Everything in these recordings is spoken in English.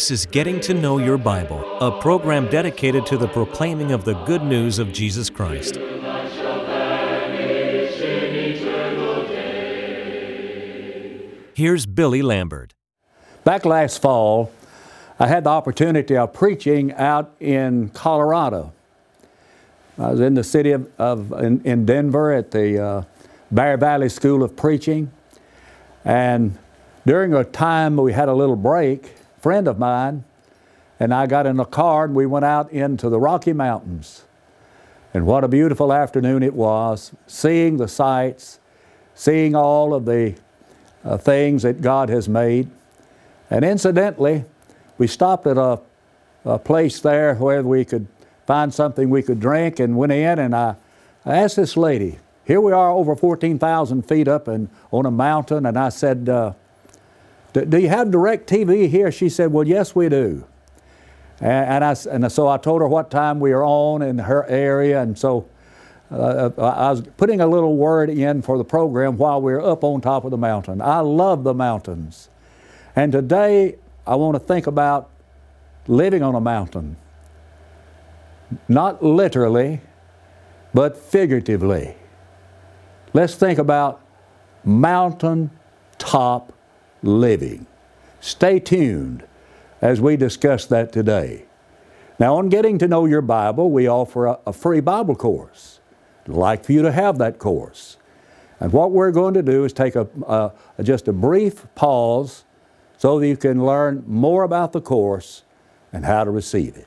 This is Getting to Know Your Bible, a program dedicated to the proclaiming of the good news of Jesus Christ. Here's Billy Lambert. Back last fall, I had the opportunity of preaching out in Colorado. I was in the city of, of in, in, Denver at the uh, Bear Valley School of Preaching. And during a time we had a little break, a friend of mine and I got in a car and we went out into the Rocky Mountains. And what a beautiful afternoon it was, seeing the sights, seeing all of the uh, things that God has made. And incidentally, we stopped at a, a place there where we could find something we could drink and went in and I, I asked this lady, here we are over 14,000 feet up and on a mountain, and I said, uh, do you have DirecTV here? She said, well, yes, we do. And, I, and so I told her what time we were on in her area, and so uh, I was putting a little word in for the program while we were up on top of the mountain. I love the mountains. And today I want to think about living on a mountain. Not literally, but figuratively. Let's think about mountain top living. Stay tuned as we discuss that today. Now, on Getting to Know Your Bible, we offer a, a free Bible course. I'd like for you to have that course. And what we're going to do is take a, a, just a brief pause so that you can learn more about the course and how to receive it.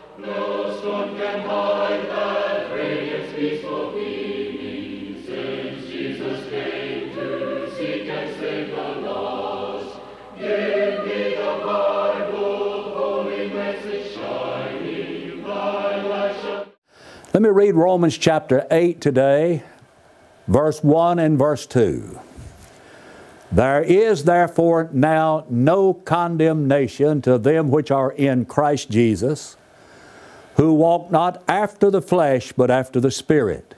Let me read Romans chapter 8 today, verse 1 and verse 2. There is therefore now no condemnation to them which are in Christ Jesus, who walk not after the flesh, but after the Spirit.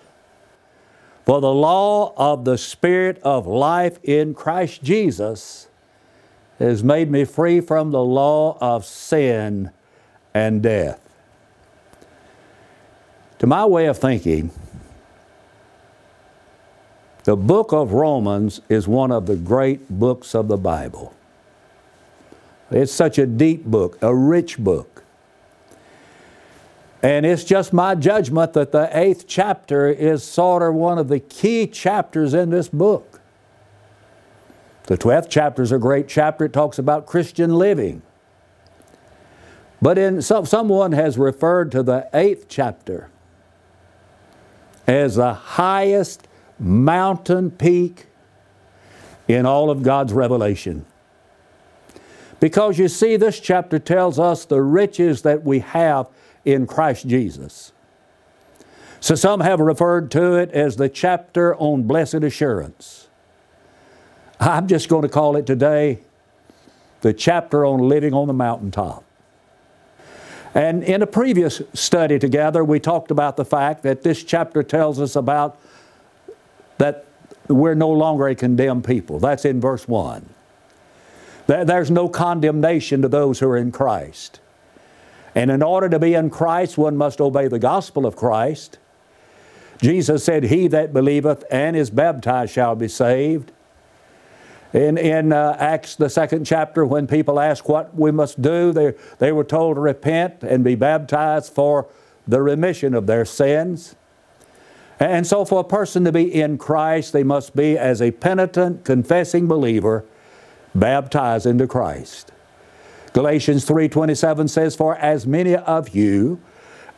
For the law of the Spirit of life in Christ Jesus has made me free from the law of sin and death. To my way of thinking, the book of Romans is one of the great books of the Bible. It's such a deep book, a rich book. And it's just my judgment that the eighth chapter is sort of one of the key chapters in this book. The 12th chapter is a great chapter. It talks about Christian living. But in some, someone has referred to the eighth chapter as the highest mountain peak in all of God's revelation. Because you see, this chapter tells us the riches that we have in Christ Jesus. So some have referred to it as the chapter on blessed assurance. I'm just going to call it today the chapter on living on the mountaintop. And in a previous study together, we talked about the fact that this chapter tells us about that we're no longer a condemned people. That's in verse 1. There's no condemnation to those who are in Christ. And in order to be in Christ, one must obey the gospel of Christ. Jesus said, He that believeth and is baptized shall be saved. In, in uh, Acts, the second chapter, when people asked what we must do, they, they were told to repent and be baptized for the remission of their sins. And so, for a person to be in Christ, they must be, as a penitent, confessing believer, baptized into Christ. Galatians 3:27 says, "For as many of you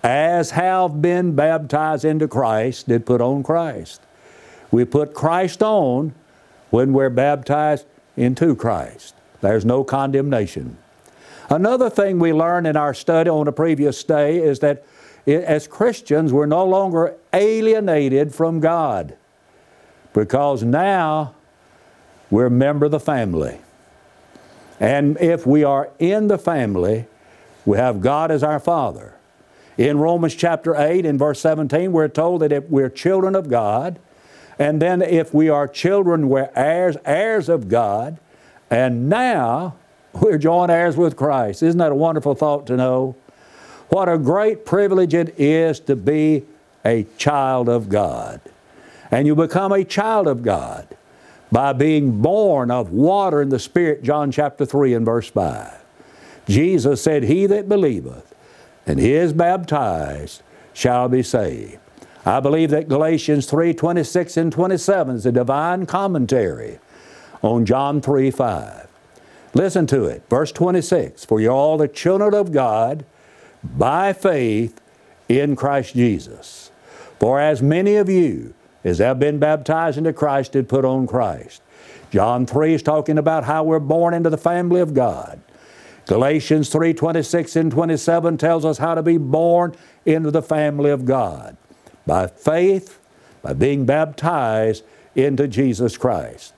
as have been baptized into Christ did put on Christ." We put Christ on when we're baptized into Christ. There's no condemnation. Another thing we learned in our study on a previous day is that as Christians, we're no longer alienated from God because now we're a member of the family. And if we are in the family, we have God as our Father. In Romans chapter 8, and verse 17, we're told that if we're children of God, and then if we are children, we're heirs, heirs of God, and now we're joint heirs with Christ. Isn't that a wonderful thought to know? What a great privilege it is to be a child of God. And you become a child of God by being born of water and the Spirit, John chapter 3 and verse 5. Jesus said, He that believeth and is baptized shall be saved. I believe that Galatians 3 26 and 27 is a divine commentary on John 3 5. Listen to it. Verse 26 For you're all the children of God by faith in Christ Jesus. For as many of you as have been baptized into Christ did put on Christ. John 3 is talking about how we're born into the family of God. Galatians 3 26 and 27 tells us how to be born into the family of God by faith, by being baptized into Jesus Christ.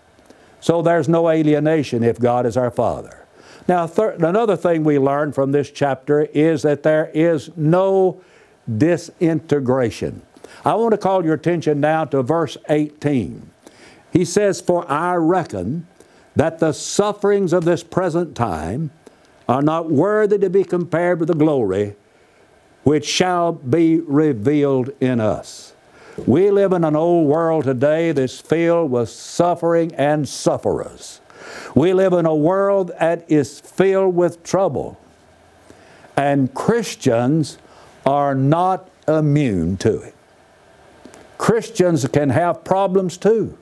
So there's no alienation if God is our Father. Now, another thing we learn from this chapter is that there is no disintegration. I want to call your attention now to verse 18. He says, For I reckon that the sufferings of this present time are not worthy to be compared with the glory which shall be revealed in us. We live in an old world today that's filled with suffering and sufferers. We live in a world that is filled with trouble. And Christians are not immune to it. Christians can have problems too.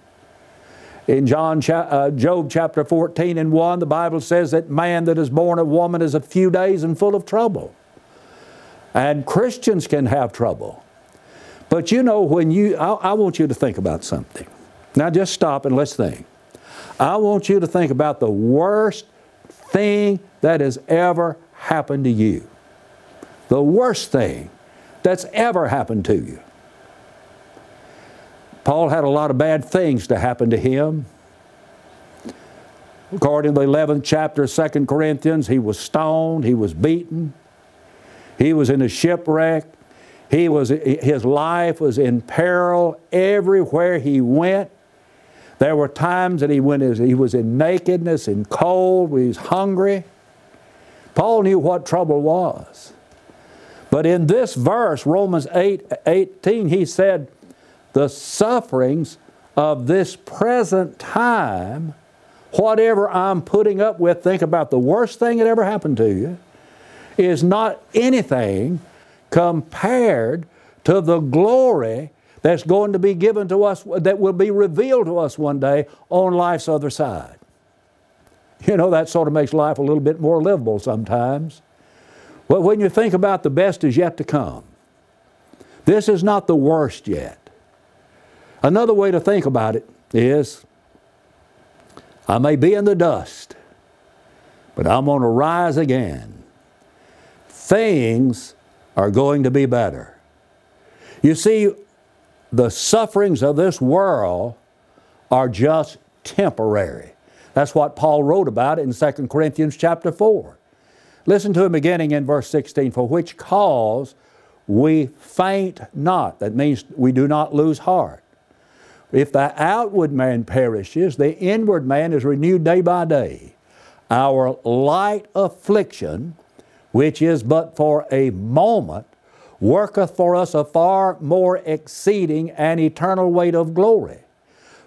In John, uh, Job chapter 14 and 1, the Bible says that man that is born of woman is a few days and full of trouble. And Christians can have trouble. But you know, when you, I, I want you to think about something. Now just stop and let's think. I want you to think about the worst thing that has ever happened to you. The worst thing that's ever happened to you. Paul had a lot of bad things to happen to him. According to the 11th chapter of 2 Corinthians, he was stoned, he was beaten, he was in a shipwreck, he was, his life was in peril everywhere he went. There were times that he, went he was in nakedness and cold, he was hungry. Paul knew what trouble was. But in this verse, Romans 8 18, he said, The sufferings of this present time, whatever I'm putting up with, think about the worst thing that ever happened to you, is not anything compared to the glory that's going to be given to us, that will be revealed to us one day on life's other side. You know, that sort of makes life a little bit more livable sometimes. But when you think about the best is yet to come, this is not the worst yet. Another way to think about it is I may be in the dust, but I'm going to rise again. Things are going to be better. You see, the sufferings of this world are just temporary. That's what Paul wrote about in 2 Corinthians chapter 4. Listen to him beginning in verse 16 For which cause we faint not. That means we do not lose heart. If the outward man perishes, the inward man is renewed day by day. Our light affliction which is but for a moment, worketh for us a far more exceeding and eternal weight of glory.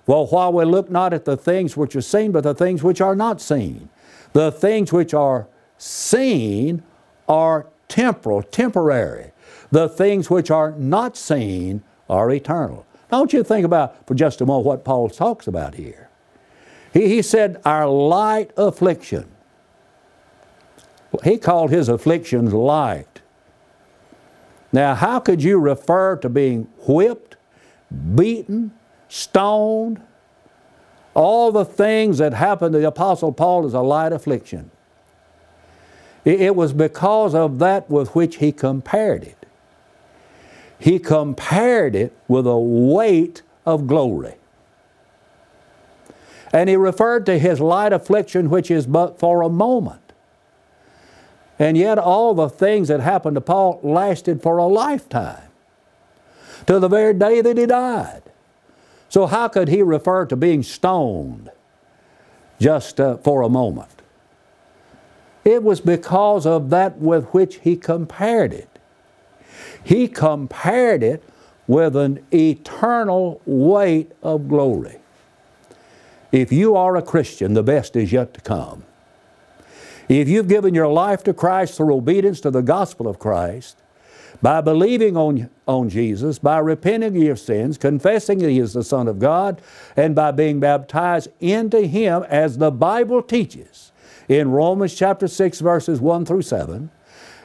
Well, while we look not at the things which are seen, but the things which are not seen. The things which are seen are temporal, temporary. The things which are not seen are eternal. Now, want you think about for just a moment what Paul talks about here. He, he said, Our light affliction. He called his afflictions light. Now, how could you refer to being whipped, beaten, stoned, All the things that happened to the Apostle Paul is a light affliction. It was because of that with which he compared it. He compared it with a weight of glory. And he referred to his light affliction, which is but for a moment. And yet, all the things that happened to Paul lasted for a lifetime, to the very day that he died. So, how could he refer to being stoned just uh, for a moment? It was because of that with which he compared it. He compared it with an eternal weight of glory. If you are a Christian, the best is yet to come. If you've given your life to Christ through obedience to the gospel of Christ, by believing on, on Jesus, by repenting of your sins, confessing that He is the Son of God, and by being baptized into Him as the Bible teaches in Romans chapter 6, verses 1 through 7,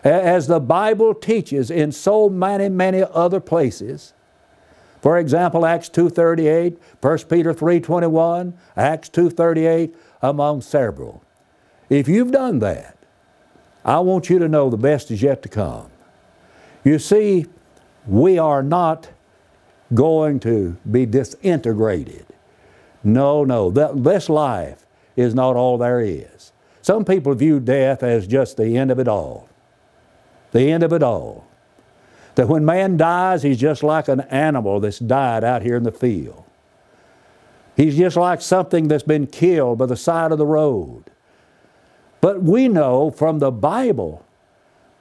as the Bible teaches in so many, many other places, for example, Acts 2.38, 1 Peter 3.21, Acts 2.38, among several. If you've done that, I want you to know the best is yet to come. You see, we are not going to be disintegrated. No, no, this life is not all there is. Some people view death as just the end of it all. The end of it all. That when man dies, he's just like an animal that's died out here in the field. He's just like something that's been killed by the side of the road. But we know from the Bible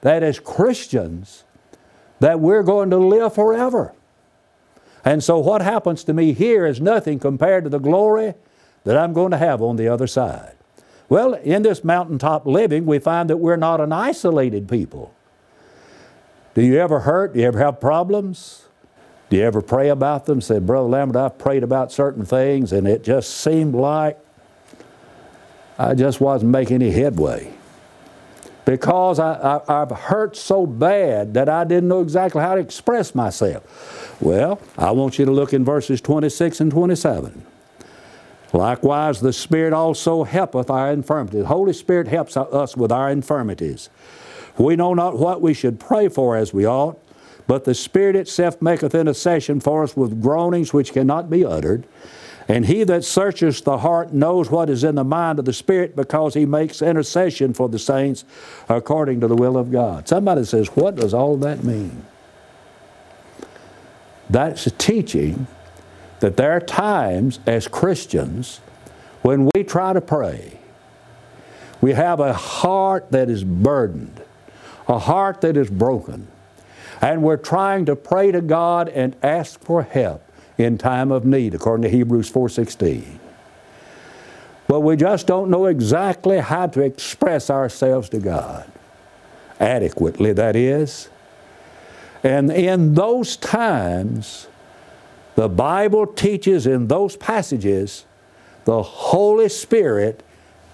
that as Christians, that we're going to live forever. And so what happens to me here is nothing compared to the glory that I'm going to have on the other side. Well, in this mountaintop living, we find that we're not an isolated people. Do you ever hurt? Do you ever have problems? Do you ever pray about them? Say, Brother Lambert, I've prayed about certain things and it just seemed like I just wasn't making any headway. Because I, I, have hurt so bad that I didn't know exactly how to express myself. Well, I want you to look in verses 26 and 27. Likewise, the Spirit also helpeth our infirmities. The Holy Spirit helps us with our infirmities. We know not what we should pray for as we ought, but the Spirit itself maketh intercession for us with groanings which cannot be uttered. And he that searches the heart knows what is in the mind of the Spirit because he makes intercession for the saints according to the will of God. Somebody says, What does all that mean? That's a teaching that there are times as Christians when we try to pray, we have a heart that is burdened a heart that is broken. And we're trying to pray to God and ask for help in time of need, according to Hebrews 4.16. But we just don't know exactly how to express ourselves to God. Adequately, that is. And in those times, the Bible teaches in those passages, the Holy Spirit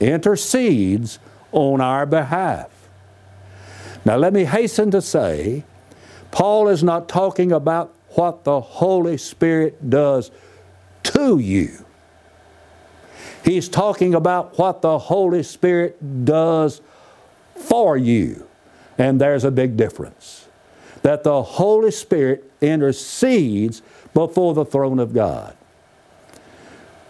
intercedes on our behalf. Now, let me hasten to say, Paul is not talking about what the Holy Spirit does to you. He's talking about what the Holy Spirit does for you. And there's a big difference. That the Holy Spirit intercedes before the throne of God.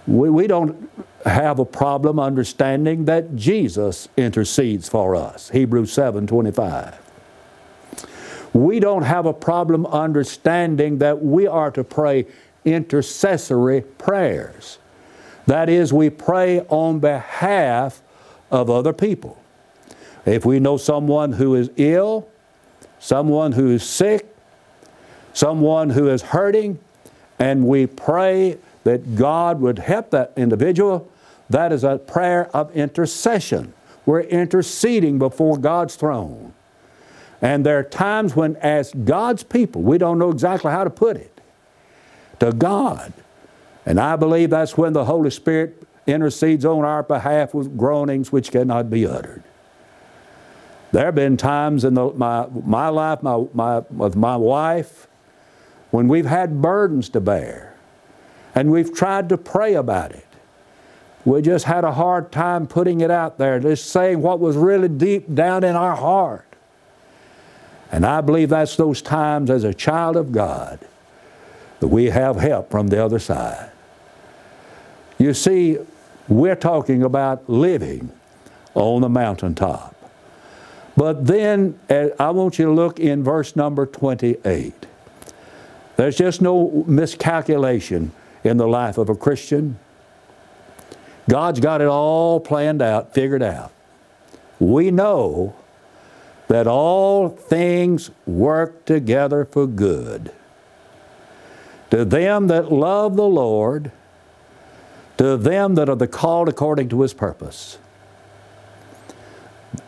We, we don't have a problem understanding that Jesus intercedes for us. Hebrews 7 25. We don't have a problem understanding that we are to pray intercessory prayers. That is, we pray on behalf of other people. If we know someone who is ill, someone who is sick, someone who is hurting, and we pray that God would help that individual, that is a prayer of intercession. We're interceding before God's throne. And there are times when, as God's people, we don't know exactly how to put it to God. And I believe that's when the Holy Spirit intercedes on our behalf with groanings which cannot be uttered. There have been times in the, my, my life my, my, with my wife when we've had burdens to bear and we've tried to pray about it. We just had a hard time putting it out there, just saying what was really deep down in our heart. And I believe that's those times as a child of God that we have help from the other side. You see, we're talking about living on the mountaintop. But then eh, I want you to look in verse number 28. There's just no miscalculation in the life of a Christian. God's got it all planned out, figured out. We know that all things work together for good to them that love the Lord, to them that are the called according to his purpose.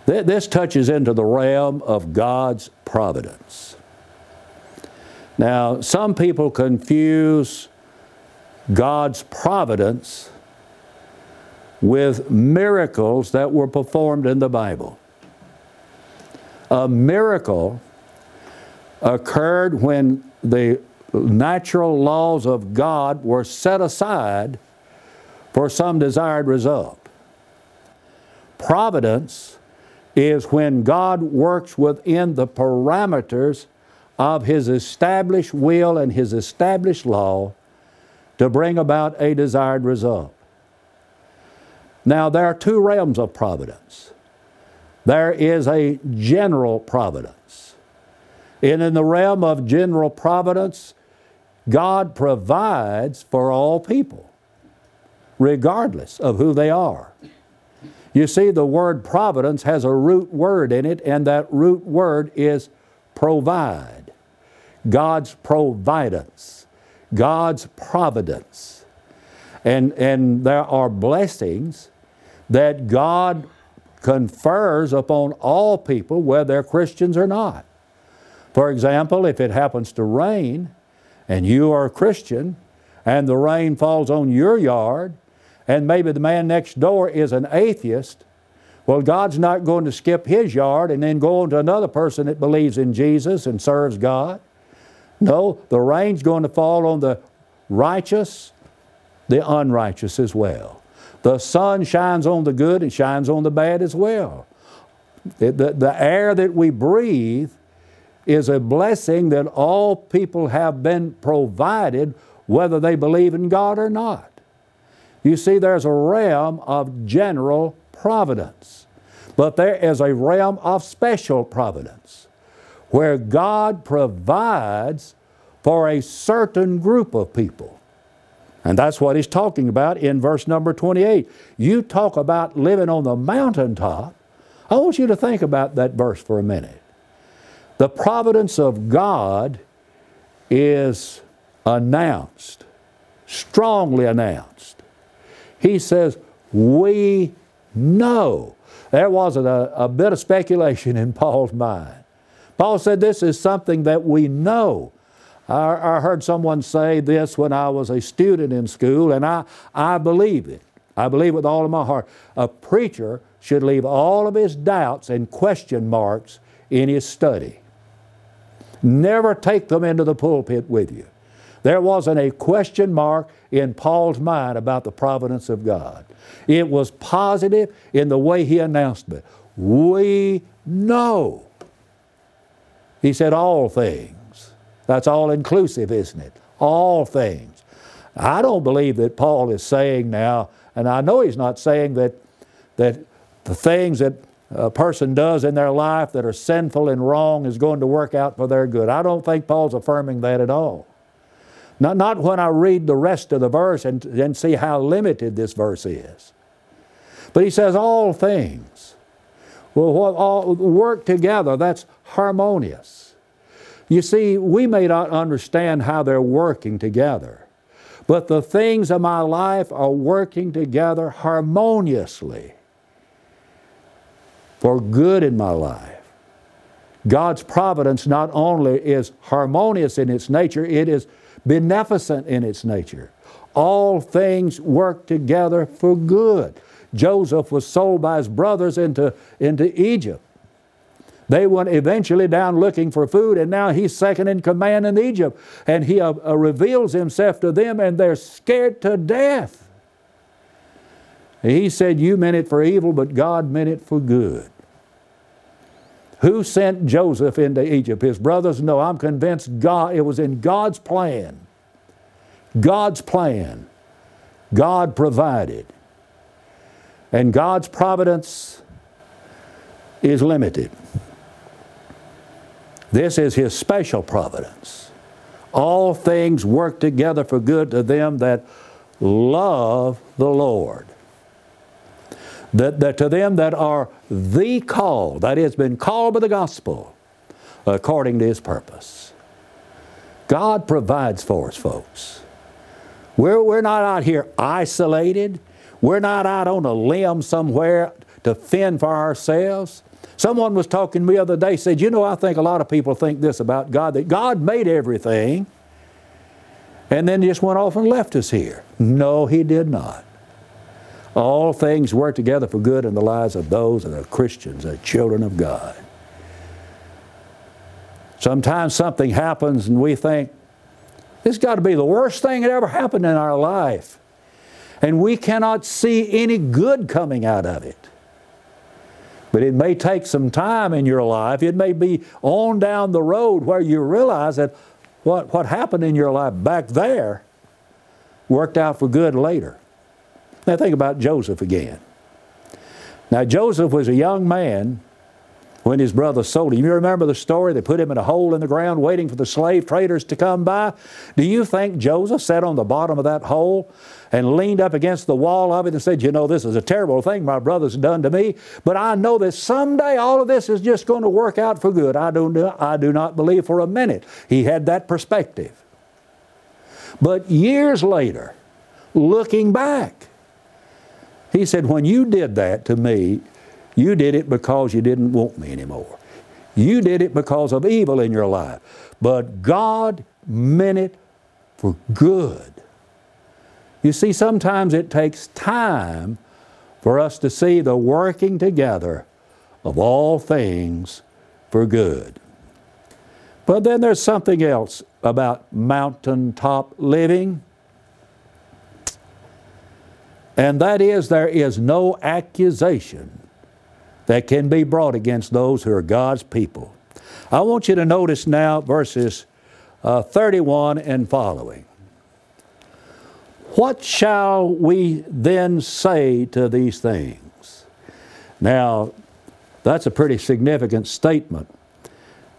This touches into the realm of God's providence. Now, some people confuse God's providence with miracles that were performed in the Bible. A miracle occurred when the natural laws of God were set aside for some desired result. Providence is when God works within the parameters of His established will and His established law to bring about a desired result. Now, there are two realms of providence. There is a general providence. And in the realm of general providence, God provides for all people, regardless of who they are. You see, the word providence has a root word in it, and that root word is provide. God's providence, God's providence. And, and there are blessings that God confers upon all people, whether they're Christians or not. For example, if it happens to rain, and you are a Christian, and the rain falls on your yard, and maybe the man next door is an atheist, well, God's not going to skip his yard and then go on to another person that believes in Jesus and serves God. No, the rain's going to fall on the righteous, the unrighteous as well. The sun shines on the good and shines on the bad as well. The, the, air that we breathe is a blessing that all people have been provided, whether they believe in God or not. You see, there's a realm of general providence, but there is a realm of special providence where God provides for a certain group of people. And that's what he's talking about in verse number 28. You talk about living on the mountaintop. I want you to think about that verse for a minute. The providence of God is announced, strongly announced. He says, We know. There wasn't a, a bit of speculation in Paul's mind. Paul said, This is something that we know. I, I, heard someone say this when I was a student in school, and I, I believe it. I believe with all of my heart. A preacher should leave all of his doubts and question marks in his study. Never take them into the pulpit with you. There wasn't a question mark in Paul's mind about the providence of God. It was positive in the way he announced it. We know. He said, all things. That's all inclusive, isn't it? All things. I don't believe that Paul is saying now, and I know he's not saying that, that the things that a person does in their life that are sinful and wrong is going to work out for their good. I don't think Paul's affirming that at all. Not, not when I read the rest of the verse and, and see how limited this verse is. But he says, all things. will all work together, that's harmonious. You see, we may not understand how they're working together, but the things of my life are working together harmoniously for good in my life. God's providence not only is harmonious in its nature, it is beneficent in its nature. All things work together for good. Joseph was sold by his brothers into, into Egypt. They went eventually down looking for food, and now he's second in command in Egypt. And he uh, uh, reveals himself to them, and they're scared to death. He said, You meant it for evil, but God meant it for good. Who sent Joseph into Egypt? His brothers? No, I'm convinced God, it was in God's plan. God's plan. God provided. And God's providence is limited. This is His special providence. All things work together for good to them that love the Lord. That, that to them that are the called, that is, been called by the gospel according to His purpose. God provides for us, folks. We're, we're not out here isolated. We're not out on a limb somewhere to fend for ourselves. Someone was talking to me the other day, said, You know, I think a lot of people think this about God, that God made everything and then just went off and left us here. No, He did not. All things work together for good in the lives of those that are Christians, that children of God. Sometimes something happens and we think, this has got to be the worst thing that ever happened in our life. And we cannot see any good coming out of it. But it may take some time in your life. It may be on down the road where you realize that what, what happened in your life back there worked out for good later. Now think about Joseph again. Now, Joseph was a young man when his brothers sold him. You remember the story? They put him in a hole in the ground waiting for the slave traders to come by. Do you think Joseph sat on the bottom of that hole and leaned up against the wall of it and said, You know, this is a terrible thing my brother's done to me, but I know that someday all of this is just going to work out for good? I, don't, I do not believe for a minute he had that perspective. But years later, looking back, he said, When you did that to me, you did it because you didn't want me anymore. You did it because of evil in your life. But God meant it for good. You see, sometimes it takes time for us to see the working together of all things for good. But then there's something else about mountaintop living, and that is there is no accusation that can be brought against those who are God's people. I want you to notice now verses uh, 31 and following. What shall we then say to these things? Now, that's a pretty significant statement.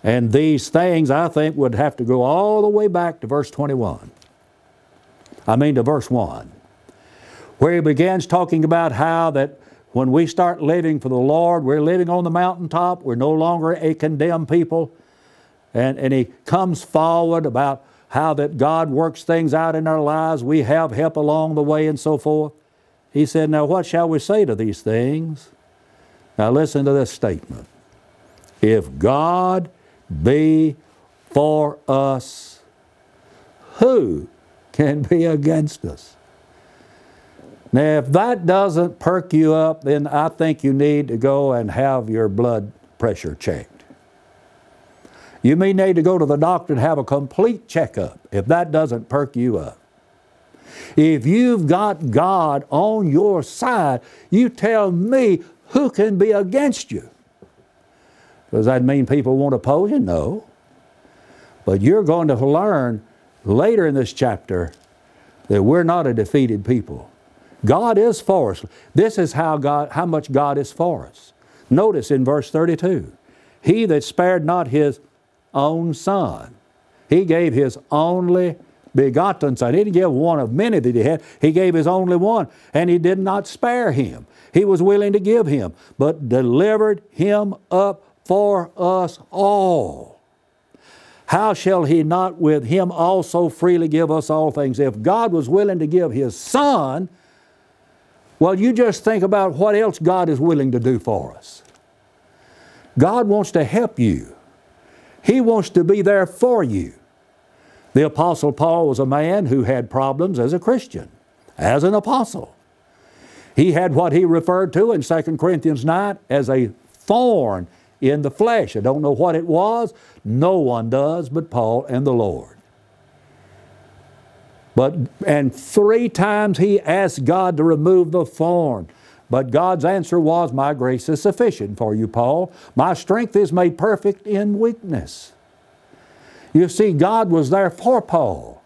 And these things, I think, would have to go all the way back to verse 21. I mean, to verse 1, where he begins talking about how that when we start living for the Lord, we're living on the mountaintop. We're no longer a condemned people. And, and he comes forward about how that God works things out in our lives. We have help along the way and so forth. He said, Now what shall we say to these things? Now listen to this statement. If God be for us, who can be against us? Now, if that doesn't perk you up, then I think you need to go and have your blood pressure checked. You may need to go to the doctor and have a complete checkup if that doesn't perk you up. If you've got God on your side, you tell me who can be against you. Does that mean people won't oppose you? No. But you're going to learn later in this chapter that we're not a defeated people. God is for us. This is how God how much God is for us. Notice in verse 32, he that spared not his own son, he gave his only begotten son. He didn't give one of many that he had. He gave his only one, and he did not spare him. He was willing to give him, but delivered him up for us all. How shall he not with him also freely give us all things? If God was willing to give his son, well, you just think about what else God is willing to do for us. God wants to help you. He wants to be there for you. The Apostle Paul was a man who had problems as a Christian, as an apostle. He had what he referred to in 2 Corinthians 9 as a thorn in the flesh. I don't know what it was. No one does but Paul and the Lord. But and three times he asked God to remove the thorn. But God's answer was, My grace is sufficient for you, Paul. My strength is made perfect in weakness. You see, God was there for Paul.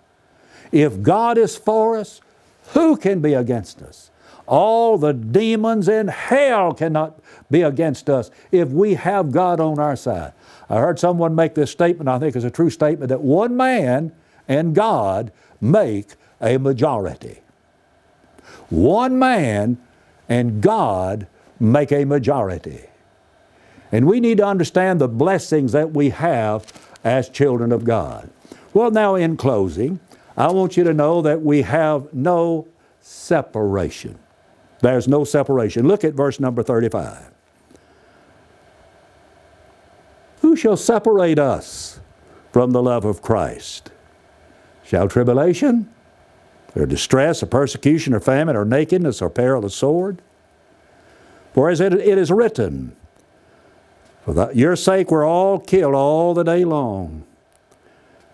If God is for us, who can be against us? All the demons in hell cannot be against us if we have God on our side. I heard someone make this statement, I think it's a true statement, that one man and God make a majority. One man and God make a majority. And we need to understand the blessings that we have as children of God. Well, now in closing, I want you to know that we have no separation. There's no separation. Look at verse number 35. Who shall separate us from the love of Christ? Shall tribulation, or distress, or persecution, or famine, or nakedness, or peril of sword? For as it, it is written, For your sake we're all killed all the day long.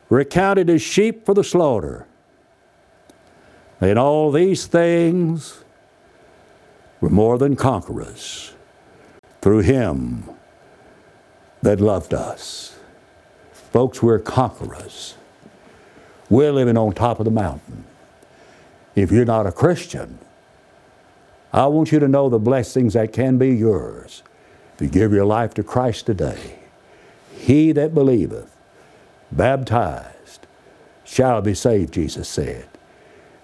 We're counted as sheep for the slaughter. In all these things, we're more than conquerors through Him that loved us. Folks, we're conquerors. We're living on top of the mountain. If you're not a Christian, I want you to know the blessings that can be yours if you give your life to Christ today. He that believeth, baptized, shall be saved, Jesus said.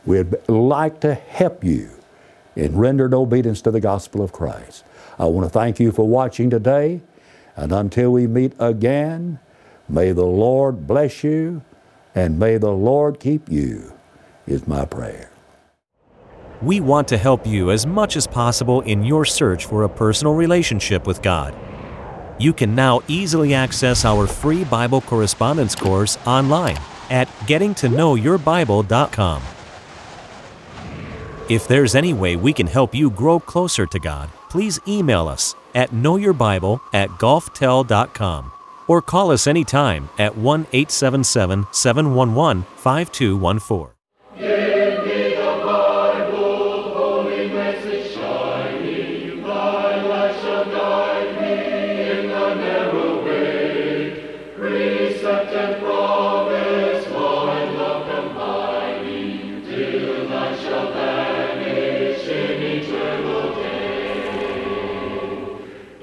We'd like to help you in rendered obedience to the gospel of Christ. I want to thank you for watching today, and until we meet again, may the Lord bless you and may the Lord keep you, is my prayer. We want to help you as much as possible in your search for a personal relationship with God. You can now easily access our free Bible correspondence course online at gettingtoknowyourbible.com. If there's any way we can help you grow closer to God, please email us at knowyourbible at gulftel.com or call us anytime at 1 877 711 5214.